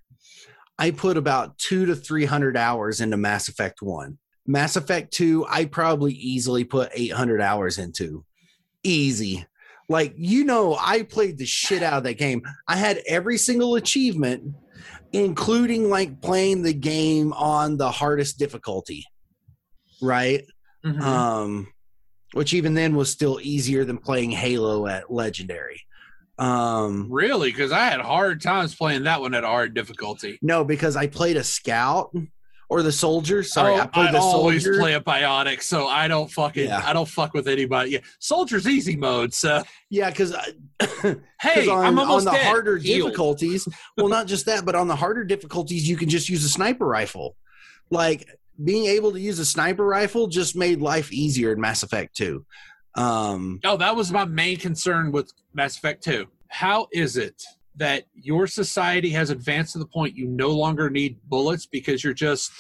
I put about two to three hundred hours into Mass Effect One. Mass Effect Two, I probably easily put eight hundred hours into. Easy. Like you know, I played the shit out of that game. I had every single achievement, including like playing the game on the hardest difficulty. Right? Mhm. um, which even then was still easier than playing Halo at Legendary. Um, really? Because I had hard times playing that one at hard difficulty. no, because I played a scout or the soldier. Sorry, Oh, I played the always soldier. play a biotic, so I don't fucking Yeah. I don't fuck with anybody. Yeah, soldier's easy mode. So yeah, because hey, on, I'm almost on the dead. harder Healed. difficulties. well, not just that, but on the harder difficulties, you can just use a sniper rifle. Like being able to use a sniper rifle just made life easier in Mass Effect 2. Um, Oh, that was my main concern with Mass Effect 2. How is it that your society has advanced to the point you no longer need bullets because you're just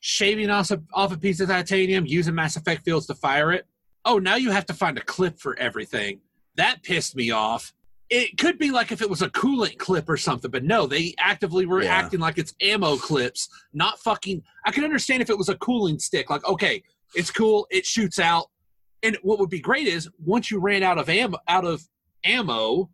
shaving off a, off a piece of titanium, using Mass Effect fields to fire it? Oh, now you have to find a clip for everything. That pissed me off. It could be like if it was a coolant clip or something, but no, they actively were Yeah. acting like it's ammo clips, not fucking. I can understand if it was a cooling stick, like, okay, it's cool, it shoots out, and what would be great is once you ran out of ammo out of ammo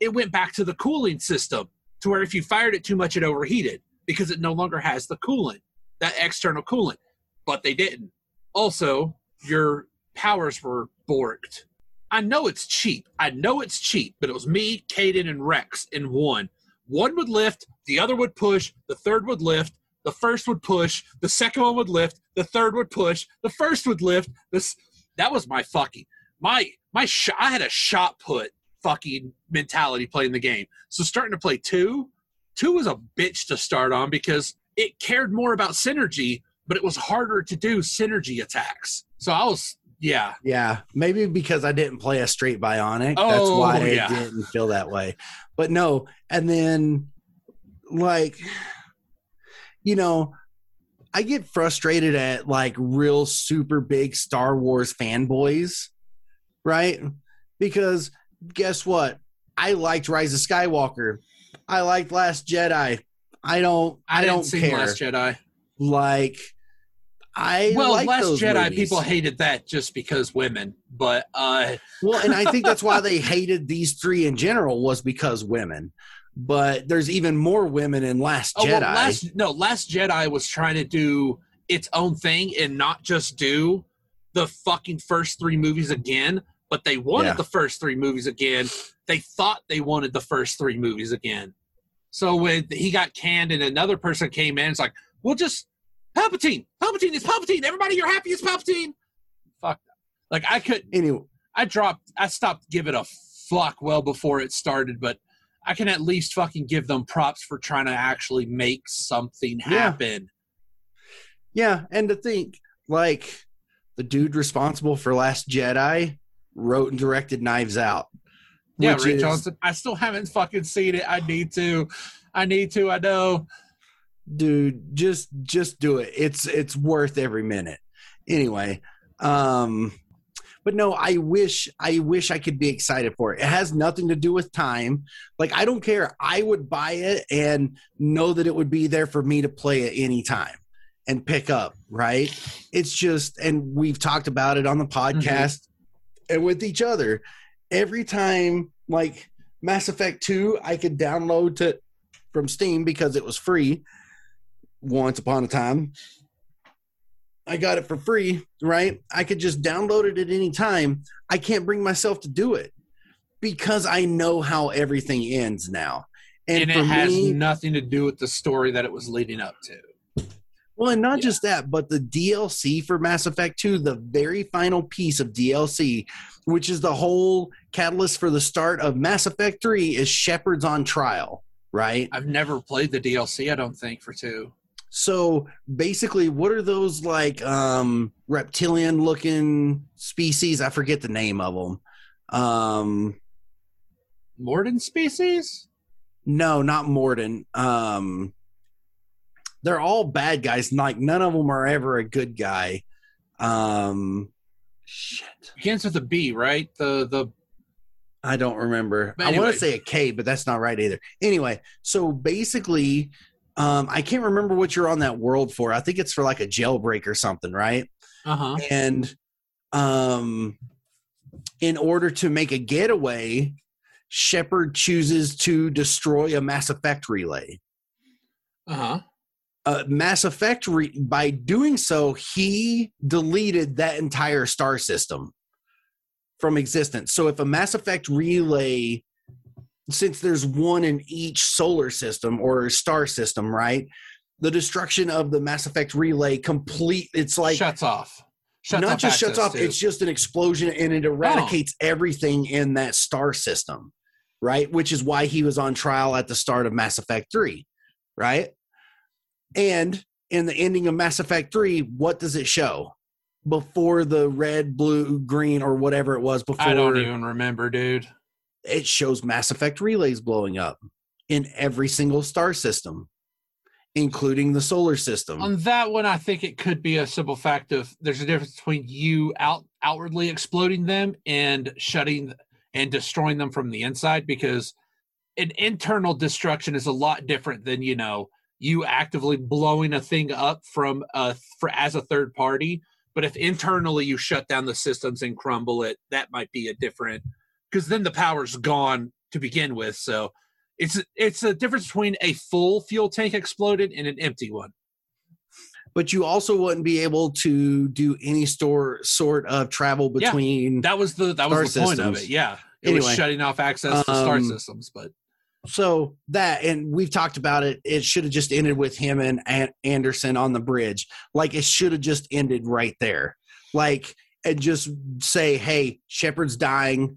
it went back to the cooling system to where if you fired it too much it overheated because it no longer has the coolant that external coolant but they didn't also your powers were borked i know it's cheap. I know it's cheap but it was me Kaidan, and Wrex in one. One would lift the other would push the third would lift the first would push the second one would lift the third would push the first would lift. This that was my fucking my my shot i had a shot put fucking mentality playing the game. So starting to play two two was a bitch to start on because it cared more about synergy but it was harder to do synergy attacks. So i was yeah yeah, maybe because I didn't play a straight biotic. That's Oh, why it yeah. didn't feel that way. But no, and then like you know, I get frustrated at like real super big Star Wars fanboys, right? Because guess what? I liked Rise of Skywalker. I liked Last Jedi. I don't I, didn't don't care. last jedi like I well like last jedi movies. people hated that just because women but uh Well, and I think that's why they hated these three in general was because women. But there's even more women in Last Oh, Jedi. well, last no, Last Jedi was trying to do its own thing and not just do the fucking first three movies again, but they wanted Yeah. the first three movies again. They thought they wanted the first three movies again. So when he got canned and another person came in, it's like, we'll just Palpatine, Palpatine, it's Palpatine. Everybody, you're happy, it's Palpatine. Fuck. Like I could, anyway, I dropped, I stopped giving a fuck well before it started, but I can at least fucking give them props for trying to actually make something happen. yeah, and to think like the dude responsible for Last Jedi wrote and directed Knives Out. Yeah, Rick is- Johnson. I still haven't fucking seen it. I need to. I need to. I know. Dude just just do it. It's it's worth every minute. Anyway um but no i wish i wish i could be excited for it. It has nothing to do with time. Like i don't care. I would buy it and know that it would be there for me to play at any time and pick up right? It's just and we've talked about it on the podcast and with each other. Every time like mass effect 2 i could download to from steam because it was free once upon a time. I got it for free, right? I could just download it at any time. I can't bring myself to do it because I know how everything ends now. And, And, it has me, nothing to do with the story that it was leading up to. well, and not yeah. just that, but the DLC for Mass Effect 2, the very final piece of DLC, which is the whole catalyst for the start of Mass Effect 3, is Shepard's on trial, right? I've never played the DLC. I don't think for two. So basically, what are those like um, reptilian looking species? I forget the name of them. Um, Mordin species. no, not Mordin. Um, they're all bad guys. Like none of them are ever a good guy. Um, shit, Begins with a B, right? The the I don't remember. But I want to say a K, but that's not right either. Anyway, so basically, um, I can't remember what you're on that world for. I think it's for like a jailbreak or something, right? uh huh. and um in order to make a getaway shepard chooses to destroy a mass effect relay Uh huh. uh, Mass Effect, re- by doing so, he deleted that entire star system from existence. So if a Mass Effect relay, since there's one in each solar system or star system, right? The destruction of the Mass Effect relay complete. It's like shuts off. Shuts not off just shuts off. to- It's just an explosion, and it eradicates everything in that star system, right? Which is why he was on trial at the start of Mass Effect Three, right? And in the ending of Mass Effect Three, what does it show? Before the red, blue, green, or whatever it was before, I don't even remember, dude. It shows Mass Effect relays blowing up in every single star system, including the solar system. On that one, I think it could be a simple fact of there's a difference between you out outwardly exploding them and shutting and destroying them from the inside because an internal destruction is a lot different than you know you actively blowing a thing up from uh for as a third party but if internally you shut down the systems and crumble it that might be a different because then the power's gone to begin with so it's it's a difference between a full fuel tank exploded and an empty one but you also wouldn't be able to do any store sort of travel between. Yeah. That was the that was the point of it. Yeah, it was shutting off access to star um, systems. But so that and we've talked about it it should have just ended with him and anderson on the bridge like it should have just ended right there like and just say hey shepard's dying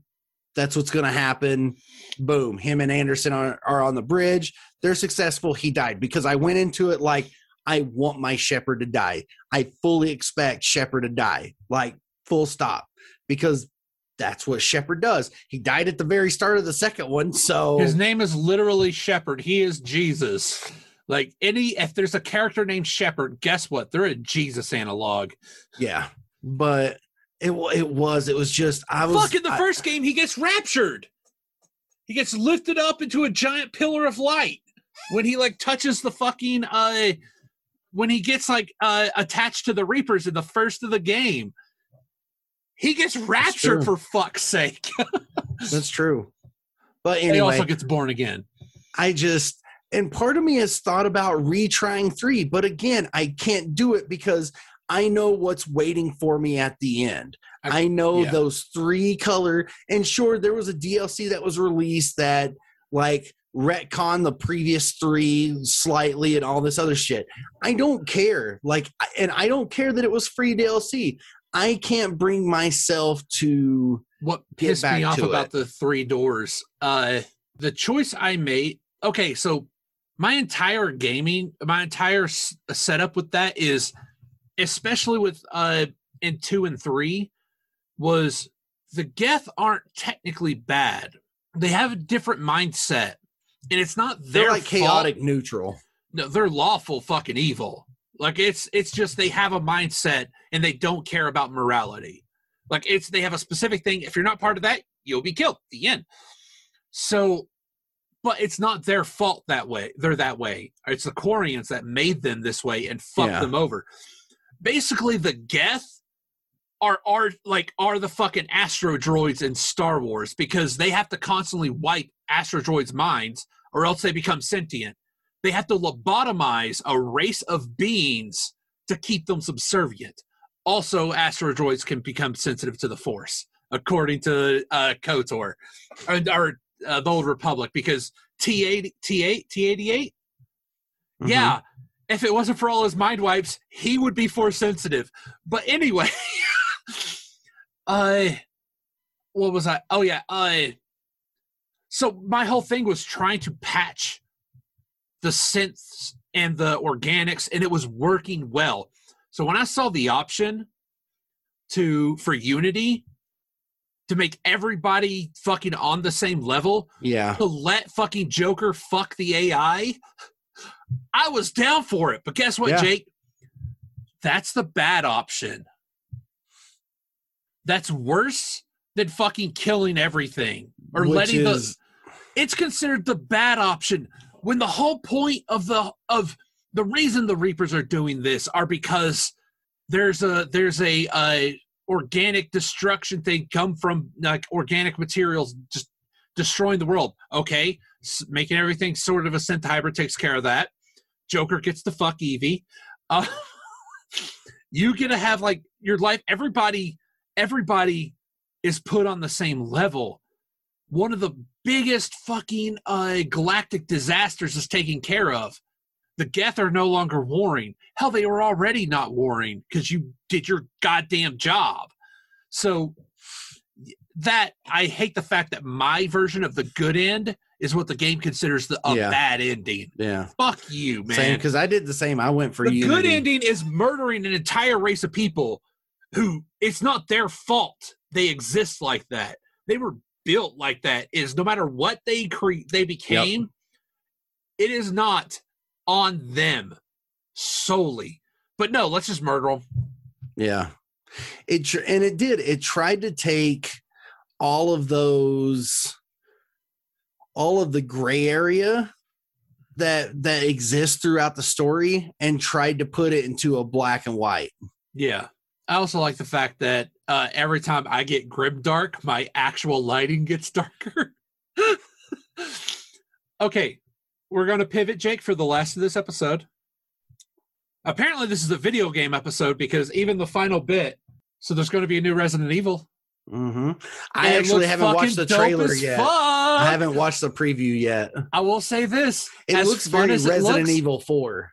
that's what's going to happen boom him and anderson are, are on the bridge they're successful he died because i went into it like i want my shepard to die i fully expect shepard to die like full stop because that's what Shepherd does. He died at the very start of the second one, so his name is literally Shepherd. He is Jesus. Like any, if there's a character named Shepherd, guess what? They're a Jesus analog. yeah. But it it was it was just I was Fuck in the I- first game, he gets raptured. He gets lifted up into a giant pillar of light when he like touches the fucking uh when he gets like uh attached to the Reapers in the first of the game. He gets raptured for fuck's sake. that's true. But anyway, he also gets born again. I just and part of me has thought about retrying three, but again, I can't do it because I know what's waiting for me at the end. I- I, know yeah. those three color and sure there was a DLC that was released that like retcon the previous three slightly and all this other shit. I don't care. Like and I don't care that it was free DLC. I can't bring myself to what pissed back me off about it. the three doors uh the choice i made okay so my entire gaming my entire setup with that is especially with uh in two and three was the geth aren't technically bad they have a different mindset and it's not they're their like fault. chaotic neutral. no, they're lawful fucking evil. Like it's it's just they have a mindset and they don't care about morality. Like it's they have a specific thing. If you're not part of that, you'll be killed. The end. So, but it's not their fault that way. They're that way. It's the Quarians that made them this way and fucked Yeah. them over. Basically, the Geth are are like are the fucking astro droids in Star Wars because they have to constantly wipe astro droids' minds or else they become sentient they have to lobotomize a race of beings to keep them subservient. Also, asteroids can become sensitive to the Force, according to uh, KOTOR, or, or uh, the Old Republic, because T8, T8, T88, Mhm. yeah, if it wasn't for all his mind wipes, he would be Force sensitive. But anyway, uh, what was I? Oh, yeah, uh, so my whole thing was trying to patch the synths and the organics and it was working well so when i saw the option to for unity to make everybody fucking on the same level Yeah. to let fucking joker fuck the ai i was down for it but guess what Yeah. jake? That's the bad option. That's worse than fucking killing everything or Which letting the it's considered the bad option when the whole point of the of the reason the reapers are doing this are because there's a there's a, a organic destruction thing come from like organic materials just destroying the world. Okay S- making everything sort of a synth hybrid takes care of that Joker gets to fuck EDI. Uh, you to have like your life. Everybody, everybody is put on the same level. One of the biggest fucking uh, galactic disasters is taken care of. The Geth are no longer warring. Hell, they were already not warring because you did your goddamn job. So that I hate the fact that my version of the good end is what the game considers the a Yeah. bad ending. Yeah. Fuck you, man. Same because I did the same. I went for the Unity. good ending is murdering an entire race of people who it's not their fault they exist like that. They were built like that. Is no matter what they create, they became, it is not on them solely. But no, let's just murder them. Yeah. It tr- and it did. It tried to take all of those all of the gray area that that exists throughout the story and tried to put it into a black and white. Yeah. I also like the fact that uh, every time I get grim dark, my actual lighting gets darker. okay, we're going to pivot, Jake, for the last of this episode. Apparently, this is a video game episode because even the final bit. So there's going to be a new Resident Evil. Hmm I it actually haven't watched the trailer yet. fuck. I haven't watched the preview yet. I will say this: It as looks very Resident looks- Evil 4.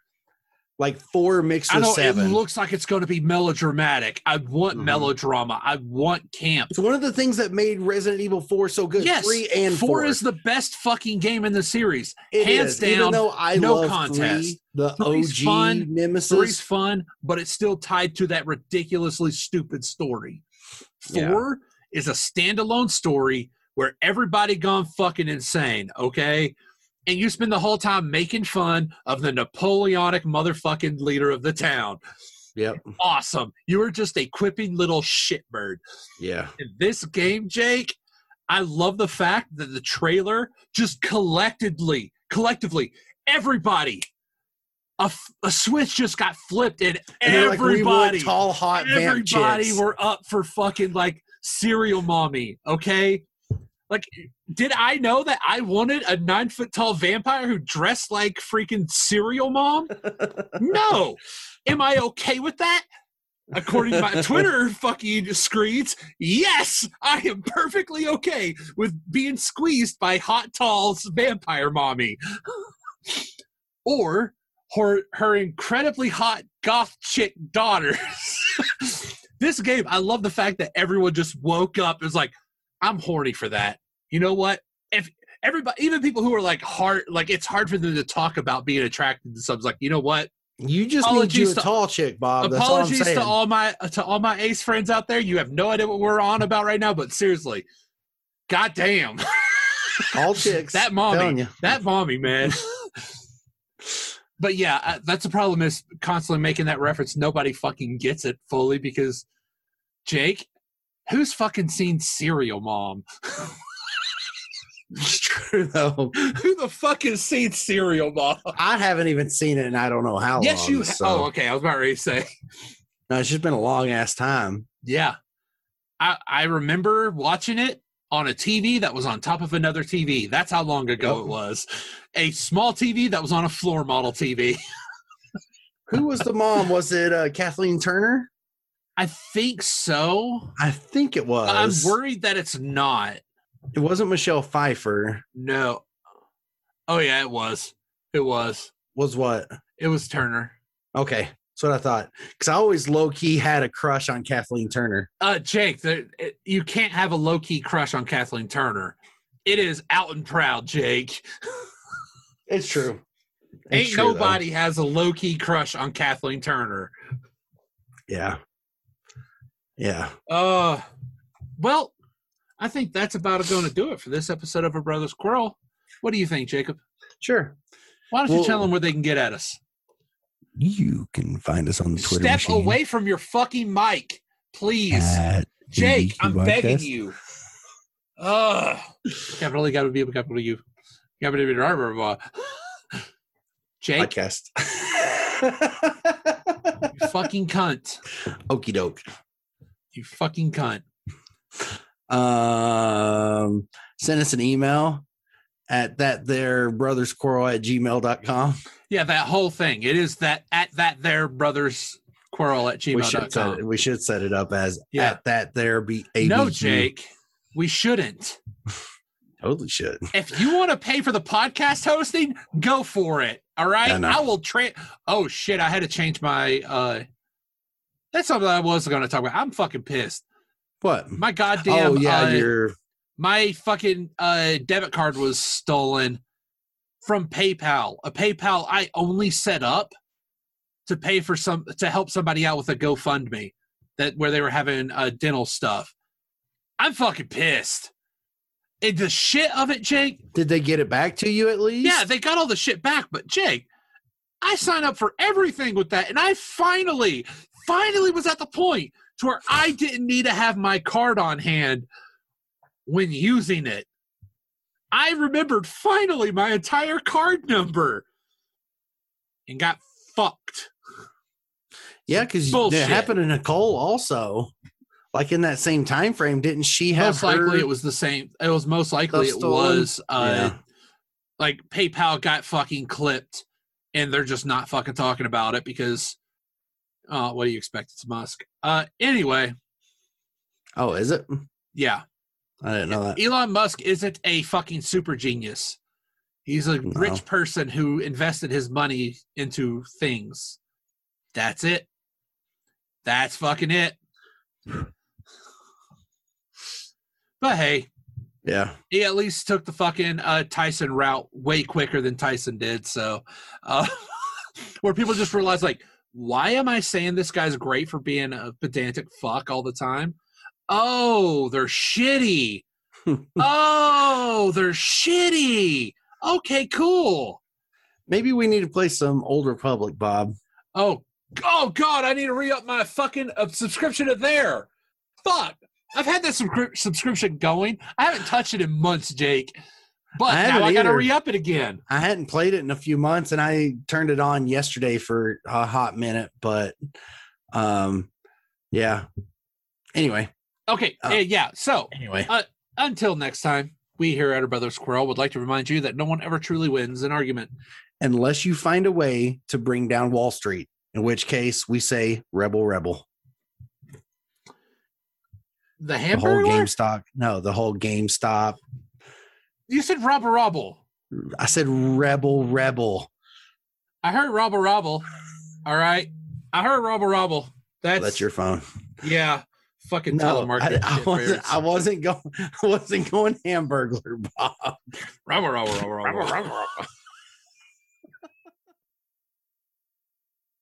Like 4 mixed I with know 7. it looks like it's going to be melodramatic. I want Mhm. melodrama. I want camp. it's one of the things that made Resident Evil 4 so good. Yes, 3 and 4. Four is the best fucking game in the series. It hands is. down, Even though I no love contest. 3, the Three's OG fun. Nemesis. Three's fun, but it's still tied to that ridiculously stupid story. Yeah. Four is a standalone story where everybody gone fucking insane, okay? And you spend the whole time making fun of the Napoleonic motherfucking leader of the town. Yep. Awesome. You were just a quipping little shitbird. Yeah. in this game, Jake, I love the fact that the trailer just collectively, collectively, everybody, a, a switch just got flipped, and, And they're like, we everybody, tall, hot everybody were up for fucking like serial mommy. Okay, like, did I know that I wanted a nine foot tall vampire who dressed like freaking serial mom? no. Am I okay with that? According to my Twitter fucking screens, yes, I am perfectly okay with being squeezed by hot tall's vampire mommy. or her her incredibly hot goth chick daughters. this game, I love the fact that everyone just woke up and was like, I'm horny for that. You know what? If everybody even people who are like hard like it's hard for them to talk about being attracted to something like, you know what? You just need you Apologies a to- tall chick, Bob. That's all I'm Apologies to all my to all my ace friends out there. You have no idea what we're on about right now, but seriously, goddamn. All chicks. That mommy. that mommy, man. but yeah, uh, that's the problem is constantly making that reference. Nobody fucking gets it fully because Jake, who's fucking seen Serial Mom? It's true though. Who the fuck has seen Serial Mom? I haven't even seen it, and I don't know how long. yes, long. you. so- Oh, okay. I was about ready to say. No, it's just been a long ass time. Yeah. I I remember watching it on a TV that was on top of another TV. That's how long ago Yep. it was. A small TV that was on a floor model TV. Who was the mom? Was it uh, Kathleen Turner? I think so. I think it was. I'm worried that it's not. It wasn't Michelle Pfeiffer. No. Oh yeah, it was. It was. Was what? It was Turner. Okay, that's what I thought. Because I always low key had a crush on Kathleen Turner. Uh Jake, the, it, you can't have a low key crush on Kathleen Turner. It is out and proud, Jake. It's true. It's Ain't true, though. nobody has a low key crush on Kathleen Turner. Yeah. Yeah. Uh, well, I think that's about going to do it for this episode of A Brothers Quarrel. What do you think, Jacob? Sure. Why don't you Well- tell them where they can get at us? You can find us on the Twitter Step machine away from your fucking mic, please. at Jake, I'm begging Podcast. you. Ugh. Capital E, capital B, capital U. Capital B, blah, blah, blah. Jake, podcast. you fucking cunt. Okie doke. You fucking cunt. Um, send us an email at that there brothers quarrel at gmail.com. Yeah, that whole thing. It is that at that there brothers quarrel at We should set gmail.com. it, we should set it up as Yeah. at that there be ABQ. No, Jake, we shouldn't. Totally should. If you want to pay for the podcast hosting, go for it. All right. I. I will tra Oh shit, I had to change my uh that's something I was gonna talk about. I'm fucking pissed. What? My goddamn oh yeah, uh, you're my fucking uh debit card was stolen from PayPal. A PayPal I only set up to pay for some to help somebody out with a GoFundMe that where they were having uh dental stuff. I'm fucking pissed. And the shit of it, Jake, did they get it back to you at least? yeah, they got all the shit back, but Jake, I signed up for everything with that, and I finally, finally was at the point to where I didn't need to have my card on hand when using it. I remembered finally my entire card number and got fucked. Yeah, because it happened to Nicole also. Like in that same time frame, didn't she have Most likely her it was the same. It was most likely it was uh, Yeah. like PayPal got fucking clipped, and they're just not fucking talking about it because, uh, what do you expect? It's Musk. Uh, anyway, Oh, is it? yeah, I didn't know that. Elon Musk isn't a fucking super genius. He's a No. rich person who invested his money into things. That's it. That's fucking it. But hey, Yeah. he at least took the fucking uh, Tyson route way quicker than Tyson did. So, uh, where people just realize, like, why am I saying this guy's great for being a pedantic fuck all the time? Oh, they're shitty. oh, they're shitty. Okay, cool. Maybe we need to play some Old Republic, Bob. Oh, oh God, I need to re up my fucking uh, subscription to there. Fuck. I've had that subscri- subscription going. I haven't touched it in months, Jake. But I now I got to re up it again. I hadn't played it in a few months, and I turned it on yesterday for a hot minute. But, um, yeah. Anyway, Okay, eh, yeah. So anyway, until next time, we here at our Brothers Quarrel would like to remind you that no one ever truly wins an argument. unless you find a way to bring down Wall Street, in which case we say rebel, rebel. The The whole? GameStop. No, the whole GameStop. You said robble robble. I said rebel, rebel. I heard robble robble. All right. I heard robble robble. That's, That's your phone. yeah. Fucking No, I, telemarketing. I shit, wasn't. I wasn't going. I wasn't going hamburglar, Bob.